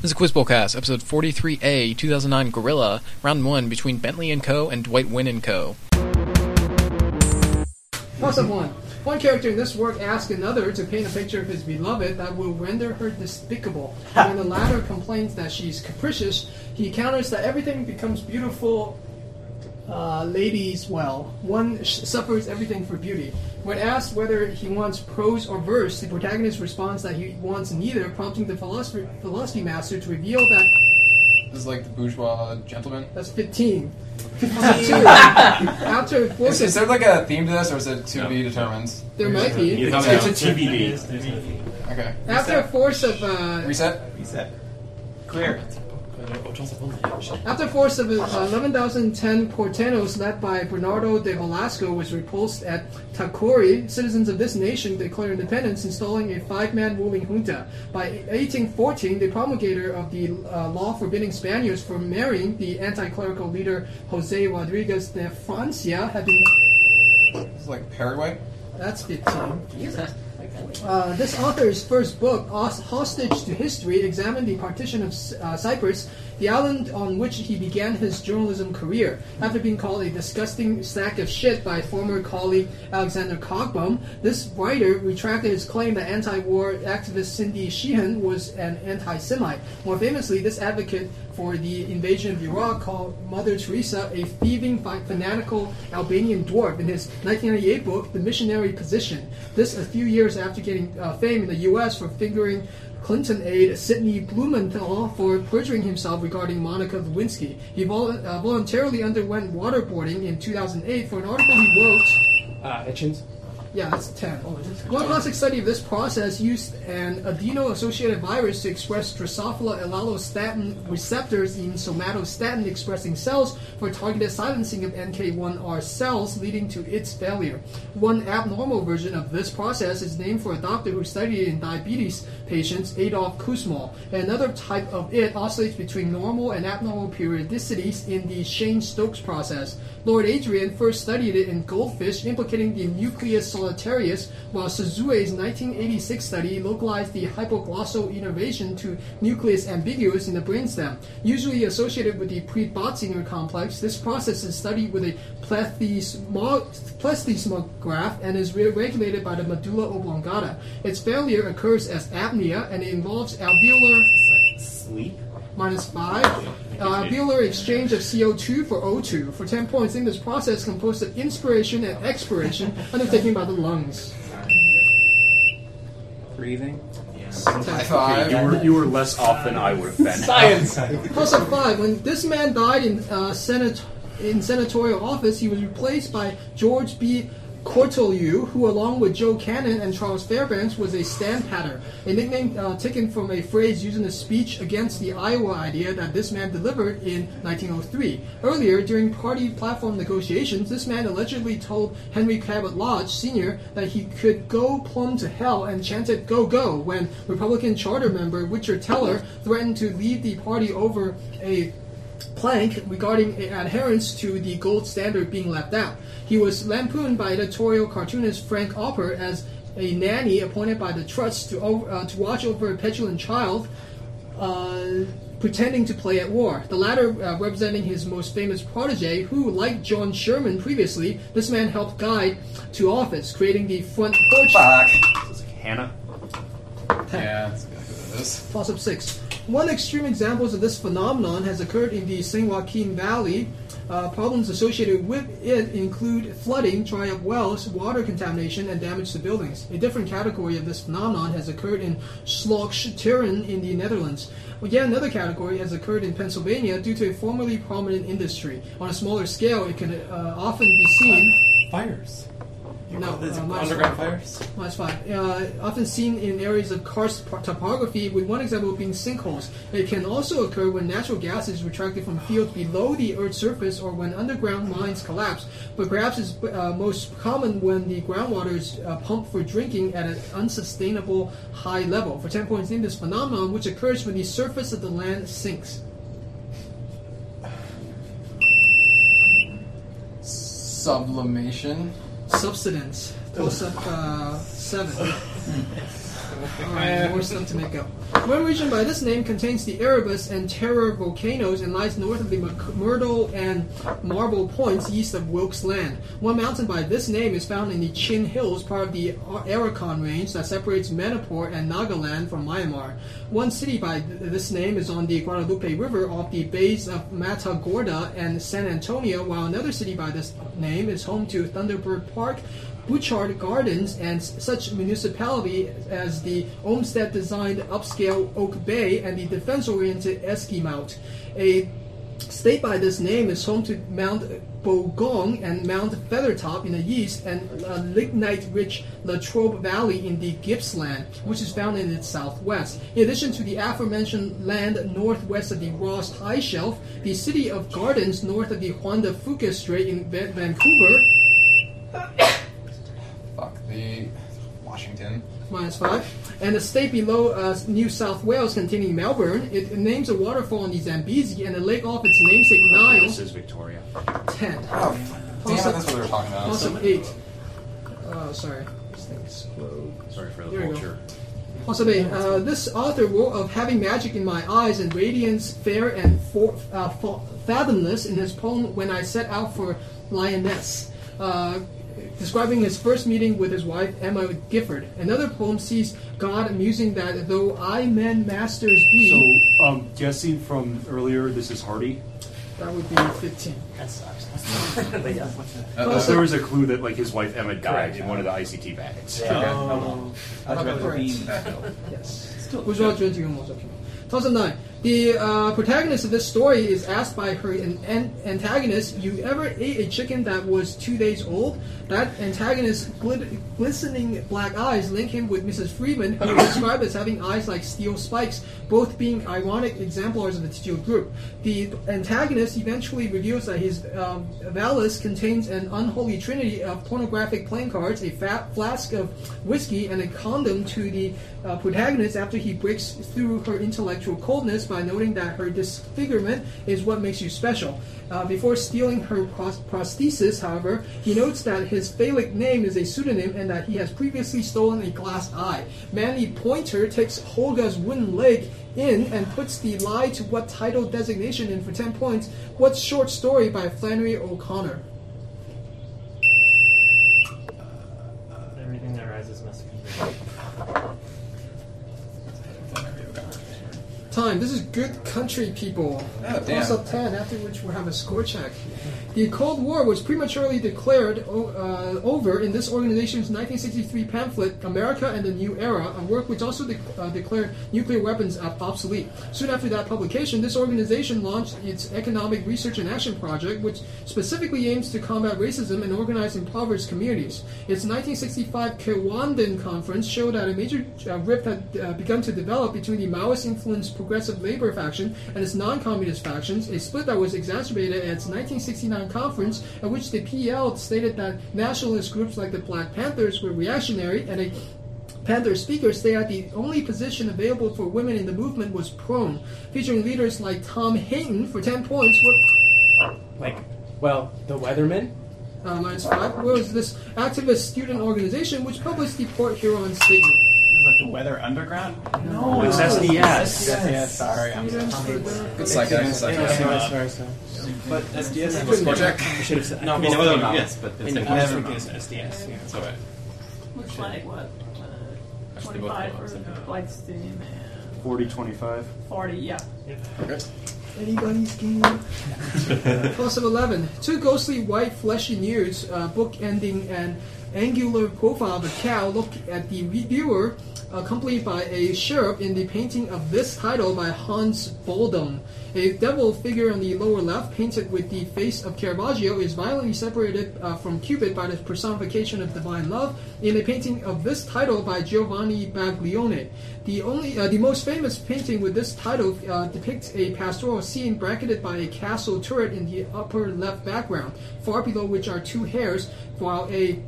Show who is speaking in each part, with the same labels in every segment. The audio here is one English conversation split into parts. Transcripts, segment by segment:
Speaker 1: This is Quiz Cast, episode 43A, 2009 Gorilla, round one between Bentley and Co. and Dwight Wynne and Co.
Speaker 2: Toss up one. One character in this work asks another to paint a picture of his beloved that will render her despicable. when the latter complains that she's capricious, he counters that everything becomes beautiful. Uh, ladies, well, one sh- suffers everything for beauty. When asked whether he wants prose or verse, the protagonist responds that he wants neither, prompting the philosophy, philosophy master to reveal that
Speaker 3: This is like the bourgeois gentleman.
Speaker 2: that's 15. 52. After
Speaker 3: Is,
Speaker 2: force
Speaker 3: is there like a theme to this, or is it to
Speaker 4: No.
Speaker 3: be determined?
Speaker 2: there might be.
Speaker 4: It's,
Speaker 3: Okay.
Speaker 4: it's a TBD.
Speaker 3: Okay.
Speaker 2: After a force of uh,
Speaker 3: Reset.
Speaker 4: Reset. Clear.
Speaker 2: After a force of uh, 11,010 portenos led by Bernardo de Velasco was repulsed at Taquari, citizens of this nation declared independence, installing a five-man ruling junta. By 1814, the promulgator of the uh, law forbidding Spaniards from marrying the anti-clerical leader Jose Rodriguez de Francia had been
Speaker 3: This is like Paraguay.
Speaker 2: that's 15. Uh, this author's first book, Hostage to History, examined the partition of uh, Cyprus, the island on which he began his journalism career. After being called a disgusting sack of shit by former colleague Alexander Cockburn, this writer retracted his claim that anti-war activist Cindy Sheehan was an anti-Semite. More famously, this advocate for the invasion of Iraq called Mother Teresa a thieving, fanatical Albanian dwarf in his 1998 book, The Missionary Position. This a few years after getting uh, fame in the U.S. for fingering Clinton aide Sidney Blumenthal for perjuring himself regarding Monica Lewinsky. He vol- uh, voluntarily underwent waterboarding in 2008 for an article he wrote
Speaker 5: Uh, Hitchens.
Speaker 2: Yeah, that's 10. One classic study of this process used an adeno-associated virus to express Drosophila allatostatin receptors in somatostatin expressing cells for targeted silencing of NK1R cells, leading to its failure. One abnormal version of this process is named for a doctor who studied it in diabetes patients, Adolf Kussmaul. Another type of it oscillates between normal and abnormal periodicities in the Cheyne-Stokes process. Lord Adrian first studied it in goldfish, implicating the nucleus solitarius, while Suzue's 1986 study localized the hypoglossal innervation to nucleus ambiguus in the brainstem. Usually associated with the pre-Botzinger complex, this process is studied with a plethysmograph and is re- regulated by the medulla oblongata. Its failure occurs as apnea and it involves alveolar
Speaker 4: Sleep.
Speaker 2: minus 5. Uh, alveolar exchange of CO2 for O2. For 10 points, in this process composed of inspiration and expiration undertaken by the lungs.
Speaker 4: Breathing.
Speaker 3: High five.
Speaker 5: You were you were less off than I would have been.
Speaker 4: Science.
Speaker 2: Plus up 5. When this man died in, uh, senat- in senatorial office, he was replaced by George B. Cortelyou, who, along with Joe Cannon and Charles Fairbanks, was a stand-patter, a nickname uh, taken from a phrase used in a speech against the Iowa idea that this man delivered in 1903. Earlier, during party platform negotiations, this man allegedly told Henry Cabot Lodge Sr. that he could go plumb to hell and chanted "Go Go" when Republican charter member Richard Teller threatened to lead the party over a plank regarding adherence to the gold standard being left out. He was lampooned by editorial cartoonist Frank Opper as a nanny appointed by the trust to, over, uh, to watch over a petulant child. Uh, pretending to play at war. The latter uh, representing his most famous protege, who, like John Sherman previously, this man helped guide to office, creating the front porch.
Speaker 3: Fuck.
Speaker 5: Hanna.
Speaker 3: Yeah, that's exactly what it is.
Speaker 2: Toss up six. One extreme example of this phenomenon has occurred in the San Joaquin Valley. Uh, problems associated with it include flooding, dry up wells, water contamination, and damage to buildings. A different category of this phenomenon has occurred in Slochteren in the Netherlands. Well, yet another category has occurred in Pennsylvania due to a formerly prominent industry. On a smaller scale, it can uh, often be seen.
Speaker 4: Fires.
Speaker 2: No, uh,
Speaker 4: underground fires.
Speaker 2: Minus five. Uh, often seen in areas of karst topography, with one example being sinkholes. It can also occur when natural gas is retracted from fields below the Earth's surface or when underground mines collapse. But perhaps it's uh, most common when the groundwater is uh, pumped for drinking at an unsustainable high level. For 10 points in this phenomenon, which occurs when the surface of the land sinks.
Speaker 3: Sublimation.
Speaker 2: Subsidence. Close up uh, 7. To make up. One region by this name contains the Erebus and Terror volcanoes and lies north of the Mc- Myrtle and Marble Points east of Wilkes Land. One mountain by this name is found in the Chin Hills, part of the Arakan Range that separates Manipur and Nagaland from Myanmar. One city by th- this name is on the Guadalupe River off the bays of Matagorda and San Antonio, while another city by this name is home to Thunderbird Park, Butchart Gardens and such municipality as the Olmsted-designed upscale Oak Bay and the defense-oriented Esquimalt. A state by this name is home to Mount Bogong and Mount Feathertop in the east and uh, lignite-rich Latrobe Valley in the Gippsland, which is found in its southwest. In addition to the aforementioned land northwest of the Ross Ice Shelf, the city of Gardens north of the Juan de Fuca Strait in Vancouver
Speaker 3: the Washington.
Speaker 2: minus five, and the state below uh, New South Wales containing Melbourne. It, it names a waterfall in the Zambezi and a lake off its namesake Nile.
Speaker 5: This is Victoria.
Speaker 2: Ten.
Speaker 3: Oh, damn it, that's what we were talking about.
Speaker 2: Also eight. Oh, sorry. This thing explode.
Speaker 5: Sorry for the
Speaker 2: There you go.
Speaker 5: vulture.
Speaker 2: Also. Uh, this author wrote of having magic in my eyes and radiance fair and for, uh, fathomless in his poem "When I Set Out for Lyonnesse." Uh, describing his first meeting with his wife, Emma Gifford. Another poem sees God musing that, though I men masters be.
Speaker 5: So, um, guessing from earlier, this is Hardy?
Speaker 2: That would be 15.
Speaker 4: That sucks. Yeah.
Speaker 5: There was a clue that like his wife Emma died in one of the ICT
Speaker 4: bags.
Speaker 2: Yeah.
Speaker 4: Oh.
Speaker 2: Yes. 2009. 9 the uh, protagonist of this story is asked by her an- an- antagonist, "You ever ate a chicken that was two days old?" That antagonist's glit- glistening black eyes link him with Mrs. Freeman, who is described as having eyes like steel spikes, both being ironic exemplars of the steel group. The antagonist eventually reveals that his um, valise contains an unholy trinity of pornographic playing cards, a fat flask of whiskey, and a condom to the uh, protagonist after he breaks through her intellectual coldness by noting that her disfigurement is what makes you special. Uh, before stealing her prosthesis, however, he notes that his phallic name is a pseudonym and that he has previously stolen a glass eye. Manley Pointer takes Hulga's wooden leg in and puts the lie to what title designation in for 10 points. What short story by Flannery O'Connor?
Speaker 6: Everything that rises must be.
Speaker 2: Time. This is good country, people.
Speaker 3: Oh, damn.
Speaker 2: Toss up 10, after which we'll have a score check. The Cold War was prematurely declared uh, over in this organization's 1963 pamphlet, America and the New Era, a work which also de- uh, declared nuclear weapons obsolete. Soon after that publication, this organization launched its Economic Research and Action Project, which specifically aims to combat racism and organize impoverished communities. Its 1965 Kewadin Conference showed that a major uh, rift had uh, begun to develop between the Maoist-influenced Progressive Labor faction and its non-communist factions, a split that was exacerbated at its 1969 conference, at which the PL stated that nationalist groups like the Black Panthers were reactionary, and a Panther speaker stated that the only position available for women in the movement was prone, featuring leaders like Tom Hayden for 10 points. What,
Speaker 7: Like, well, the Weathermen.
Speaker 2: uh, minus 5 was this activist student organization which published the Port Huron Statement.
Speaker 8: Is like the Weather Underground?
Speaker 5: No, it's SDS.
Speaker 8: Yeah, sorry, I'm
Speaker 2: Students
Speaker 8: sorry.
Speaker 2: for the-
Speaker 3: Good psych, good psych.
Speaker 7: Sorry, sorry, sorry.
Speaker 8: But SDS
Speaker 3: Score check.
Speaker 7: I should have said.
Speaker 8: No, I mean, well, yes, but it's
Speaker 7: And
Speaker 8: like,
Speaker 7: I was
Speaker 8: never
Speaker 7: thinking
Speaker 8: mind.
Speaker 7: it's SDS. Yeah.
Speaker 8: It's alright.
Speaker 9: Looks like what? Uh, 25
Speaker 3: of
Speaker 9: for
Speaker 3: them.
Speaker 9: Blackstein and
Speaker 5: 40 25.
Speaker 9: 40, yeah.
Speaker 2: Anybody's game. Plus of 11. Two ghostly white fleshy nudes, uh, book ending an angular profile of a cow, look at the reviewer, accompanied by a sheriff in the painting of this title by Hans Baldung. A devil figure on the lower left, painted with the face of Caravaggio, is violently separated uh, from Cupid by the personification of divine love in a painting of this title by Giovanni Baglione. The only, uh, the most famous painting with this title uh, depicts a pastoral scene bracketed by a castle turret in the upper left background, far below which are two hares, while a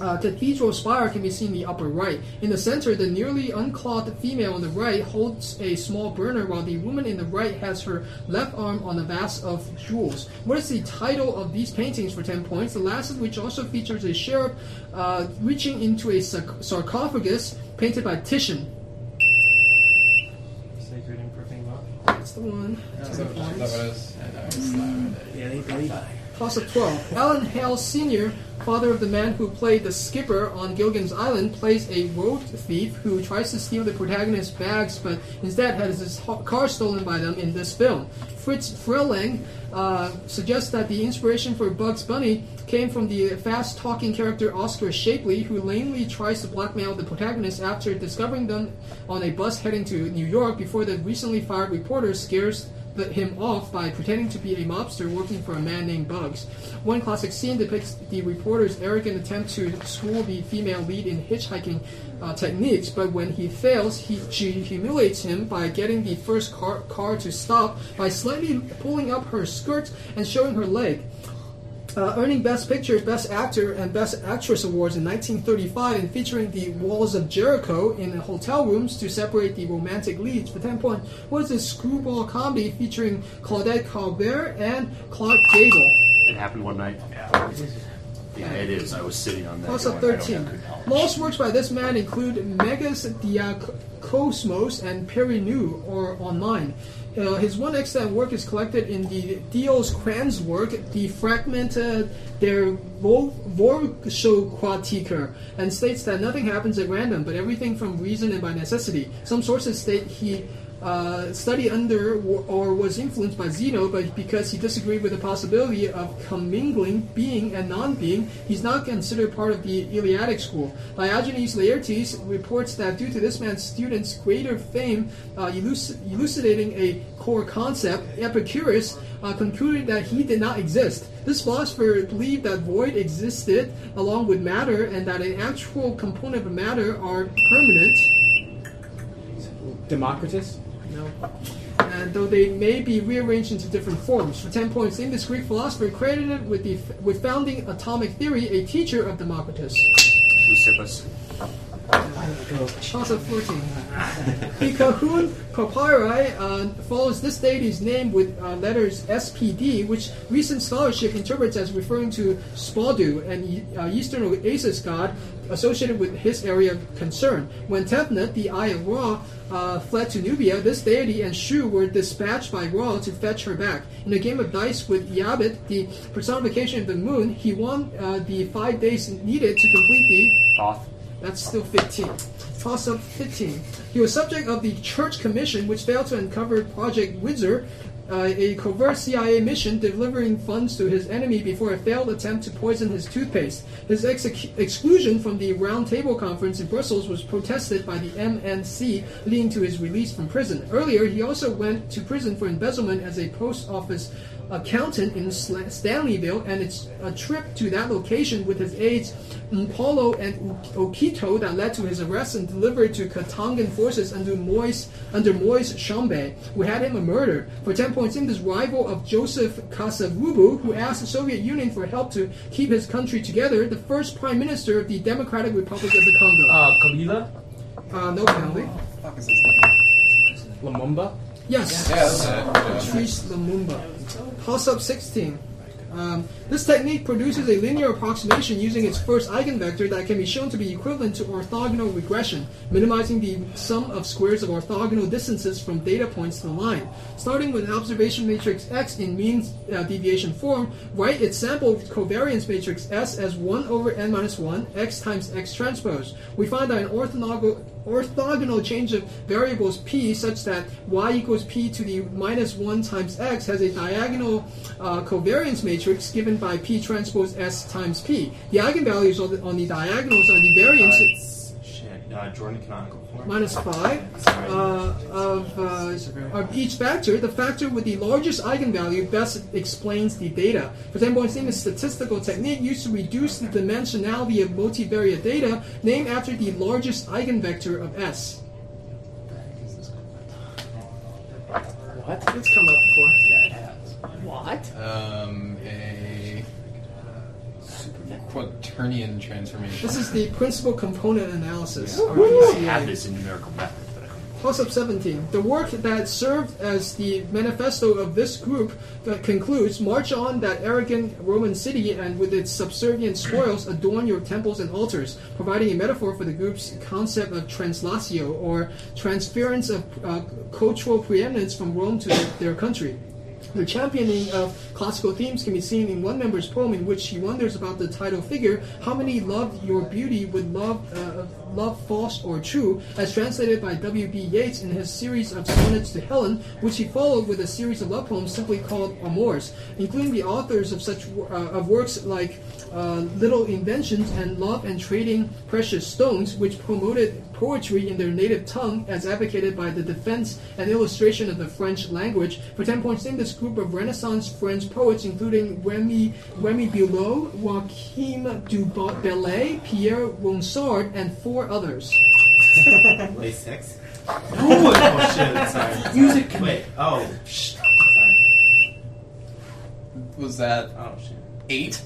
Speaker 2: uh, cathedral spire can be seen in the upper right. In the center, the nearly unclothed female on the right holds a small burner, while the woman in the right has her left arm on a vase of jewels. What is the title of these paintings for 10 points? The last of which also features a sheriff uh, reaching into a sarc- sarcophagus painted by Titian.
Speaker 7: Sacred improving love.
Speaker 2: That's the one.
Speaker 1: That's
Speaker 2: Ten
Speaker 1: what that's
Speaker 2: points.
Speaker 1: what it is.
Speaker 2: Of 12. Alan Hale Sr., father of the man who played the skipper on Gilligan's Island, plays a road thief who tries to steal the protagonist's bags but instead has his car stolen by them in this film. Fritz Freleng uh, suggests that the inspiration for Bugs Bunny came from the fast talking character Oscar Shapeley, who lamely tries to blackmail the protagonist after discovering them on a bus heading to New York before the recently fired reporter scares him off by pretending to be a mobster working for a man named Bugs. One classic scene depicts the reporter's arrogant attempt to school the female lead in hitchhiking uh, techniques, but when he fails, he, she humiliates him by getting the first car, car to stop by slightly pulling up her skirt and showing her leg. Uh, earning Best Picture, Best Actor, and Best Actress awards in 1935 and featuring the walls of Jericho in hotel rooms to separate the romantic leads. For 10 points, was a screwball comedy featuring Claudette Colbert and Clark Gable.
Speaker 5: It happened one night. Yeah. Yeah, it is. I was sitting on that.
Speaker 2: Also
Speaker 5: going, I
Speaker 2: 13.
Speaker 5: have good.
Speaker 2: Most works by this man include Megas Diakosmos and Peri Nou or online. Uh, his one extant work is collected in the Diels-Kranz work, Die Fragmente der Vorsokratiker, and states that nothing happens at random, but everything from reason and by necessity. Some sources state he uh, studied under or, was influenced by Zeno, but because he disagreed with the possibility of commingling being and non-being, he's not considered part of the Eleatic school. Diogenes Laertius reports that due to this man's students' greater fame uh, eluc- elucidating a core concept, Epicurus uh, concluded that he did not exist. This philosopher believed that void existed along with matter, and that an actual component of matter are permanent.
Speaker 7: Democritus?
Speaker 2: No. And though they may be rearranged into different forms. For 10 points, in this Greek philosopher credited with, the, with founding atomic theory, a teacher of Democritus. Toss of 14. the Kahun Papyri uh, follows this deity's name with uh, letters SPD, which recent scholarship interprets as referring to Sopdu, an uh, Eastern Oasis god associated with his area of concern. When Tefnut, the Eye of Ra, uh, fled to Nubia, this deity and Shu were dispatched by Ra to fetch her back. In a game of dice with Yabit, the personification of the moon, he won uh, the five days needed to complete the that's still 15. Toss up 15. He was subject of the Church Commission, which failed to uncover Project Windsor, uh, a covert CIA mission delivering funds to his enemy before a failed attempt to poison his toothpaste. His exclusion from the Round Table Conference in Brussels was protested by the MNC, leading to his release from prison. Earlier, he also went to prison for embezzlement as a post office accountant in Stanleyville, and it's a trip to that location with his aides Mpolo and Okito that led to his arrest and delivered to Katangan forces under Moise under Moise Tshombe, who had him murdered. For 10 points in this rival of Joseph Kasavubu, who asked the Soviet Union for help to keep his country together, the first prime minister of the Democratic Republic of the Congo.
Speaker 7: Uh, Kabila?
Speaker 2: Uh, no penalty.
Speaker 1: fuck is his name?
Speaker 7: Lumumba?
Speaker 2: Yes.
Speaker 1: Yeah, that's it.
Speaker 2: Patrice Lumumba. Toss up 16. Um, this technique produces a linear approximation using its first eigenvector that can be shown to be equivalent to orthogonal regression, minimizing the sum of squares of orthogonal distances from data points to the line. Starting with an observation matrix X in mean uh, deviation form, write its sample covariance matrix S as 1 over n minus 1, x times x transpose. We find that an orthogonal orthogonal change of variables p such that y equals p to the minus 1 times x has a diagonal uh, covariance matrix given by p transpose s times p. The eigenvalues on the, on the diagonals are the
Speaker 8: variances. Uh, Jordan canonical form.
Speaker 2: minus 5 uh, of, uh, of each factor. The factor with the largest eigenvalue best explains the data. For 10 points in a statistical technique used to reduce the dimensionality of multivariate data named after the largest eigenvector of S.
Speaker 7: What?
Speaker 2: It's come up before.
Speaker 8: Yeah, it has.
Speaker 7: What?
Speaker 1: Um, a quaternion transformation.
Speaker 2: This is the principal component analysis. or
Speaker 5: I have this in numerical method, but I
Speaker 2: up 17. The work that served as the manifesto of this group that concludes March on that arrogant Roman city and with its subservient spoils adorn your temples and altars, providing a metaphor for the group's concept of translatio or transference of uh, cultural preeminence from Rome to their, their country. The championing of classical themes can be seen in one member's poem in which she wonders about the title figure, how many loved your beauty would love, uh, love false or true, as translated by W.B. Yeats in his series of sonnets to Helen, which he followed with a series of love poems simply called Amours, including the authors of such uh, of works like uh, Little Inventions and Love and Trading Precious Stones, which promoted poetry in their native tongue as advocated by the defense and illustration of the French language. For 10 points, name this group of Renaissance French poets, including Remy, Remy Belleau, Joachim du Bellay, Pierre Ronsard, and four others.
Speaker 8: Lay six. oh shit! Sorry.
Speaker 7: Music.
Speaker 8: Wait. Oh. Shh. Sorry.
Speaker 3: Was that
Speaker 8: Oh shit.
Speaker 3: eight?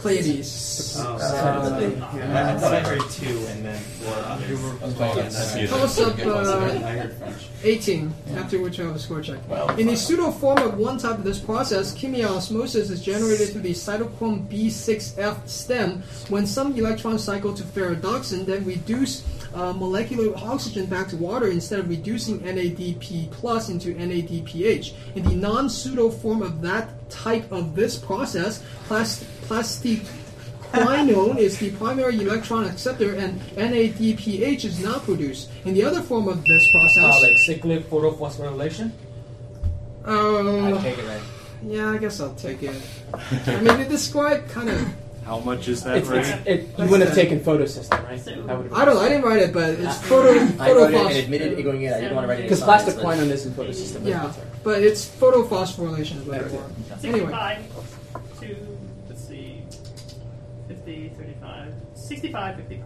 Speaker 2: Pleiades.
Speaker 8: Oh,
Speaker 4: Uh,
Speaker 8: I, I thought I heard two and then four others.
Speaker 3: I was playing
Speaker 8: That's
Speaker 3: against-
Speaker 2: Toss up
Speaker 8: I
Speaker 2: uh,
Speaker 8: heard French.
Speaker 2: 18, after which I have a score check.
Speaker 3: Well,
Speaker 2: In the pseudo form of one type of this process, chemiosmosis is generated through the cytochrome B6F stem when some electrons cycle to ferredoxin, then reduce uh, molecular oxygen back to water instead of reducing NADP plus into NADPH. In the non-pseudo form of that type of this process, plast- plastoquinone is the primary electron acceptor and NADPH is not produced. In the other form of this process,
Speaker 7: Uh, like cyclic photophosphorylation. I
Speaker 2: uh,
Speaker 7: take it right.
Speaker 2: yeah, I guess I'll take it. I mean, it described kind of.
Speaker 10: How much is that
Speaker 7: It's,
Speaker 10: rate?
Speaker 7: it's, it, you wouldn't have taken photosystem, right?
Speaker 9: So-
Speaker 7: That would
Speaker 2: I don't know. I didn't write it, but it's ah. photo
Speaker 4: I wrote it and admitted it going in. I didn't want to write it
Speaker 7: Because
Speaker 4: science,
Speaker 7: plastic
Speaker 4: but-
Speaker 7: quinone isn't photosystem.
Speaker 2: Yeah, but it's photophosphorylation is what I want. Anyway,
Speaker 9: 65 to, let's see, 50, 35, 65, 55.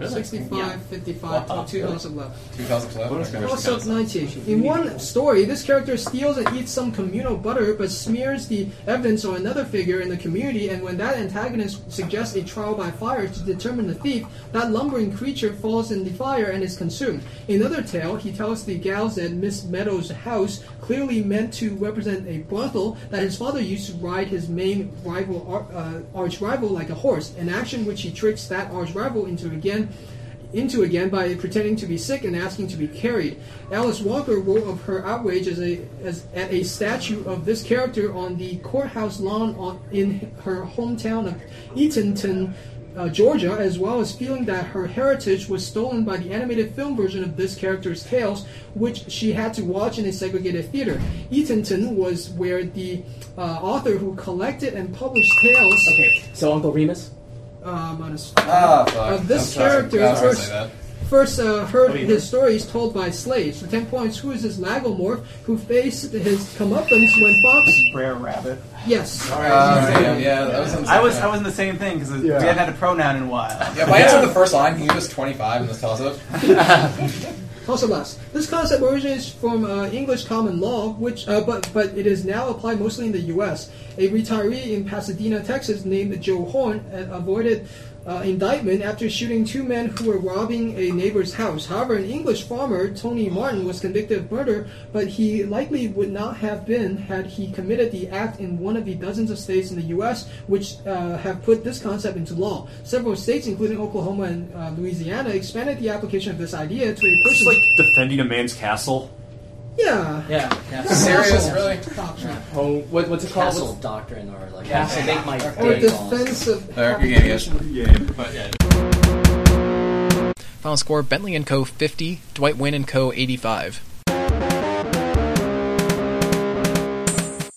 Speaker 2: 65, 55,
Speaker 3: Wow.
Speaker 2: two thousand left.
Speaker 3: Two thousand left.
Speaker 2: Toss 19. In one story, this character steals and eats some communal butter, but smears the evidence on another figure in the community, and when that antagonist suggests a trial by fire to determine the thief, that lumbering creature falls in the fire and is consumed. In another tale, he tells the gals at Miss Meadows' house, clearly meant to represent a brothel, that his father used to ride his main rival, uh, arch rival like a horse, an action which he tricks that arch rival into again into again by pretending to be sick and asking to be carried. Alice Walker wrote of her outrage as a as at a statue of this character on the courthouse lawn on, in her hometown of Eatonton. Uh, Georgia, as well as feeling that her heritage was stolen by the animated film version of this character's tales, which she had to watch in a segregated theater. Eatonton was where the uh, author who collected and published tales
Speaker 7: Okay, so Uncle Remus.
Speaker 2: Uh, minus
Speaker 3: Ah, fuck.
Speaker 2: of this
Speaker 3: I'm
Speaker 2: character
Speaker 3: I
Speaker 2: first- First uh, heard
Speaker 8: yeah.
Speaker 2: his stories told by slaves. For 10 points, who is this Lagomorph who faced his comeuppance when Fox.
Speaker 11: Brer Rabbit.
Speaker 2: Yes.
Speaker 3: Ah, damn, yeah, that was on the
Speaker 11: I
Speaker 3: same
Speaker 11: was
Speaker 3: thing.
Speaker 11: I was in the same thing because
Speaker 7: Yeah.
Speaker 11: we haven't had a pronoun in a while.
Speaker 3: Yeah, if I answered the first line, can you give us 25 in this toss
Speaker 2: Also last. This concept originates from uh, English common law, which uh, but but it is now applied mostly in the U.S. A retiree in Pasadena, Texas, named Joe Horn, uh, avoided uh, indictment after shooting two men who were robbing a neighbor's house. However, an English farmer, Tony Martin, was convicted of murder, but he likely would not have been had he committed the act in one of the dozens of states in the U.S. which uh, have put this concept into law. Several states, including Oklahoma and uh, Louisiana, expanded the application of this idea to a person.
Speaker 10: It's like defending a man's castle.
Speaker 2: Yeah.
Speaker 7: Yeah. yeah.
Speaker 3: Serious, really?
Speaker 2: Doctrine.
Speaker 7: Oh, Home, what, what's it called?
Speaker 4: Castle doctrine or like
Speaker 7: Castle.
Speaker 4: I make my
Speaker 2: Or
Speaker 4: day on.
Speaker 2: defense of.
Speaker 3: There, you can guess.
Speaker 10: Yeah.
Speaker 3: But yeah.
Speaker 1: Final score: Bentley and Co. 50, Dwight Wynne and Co. 85.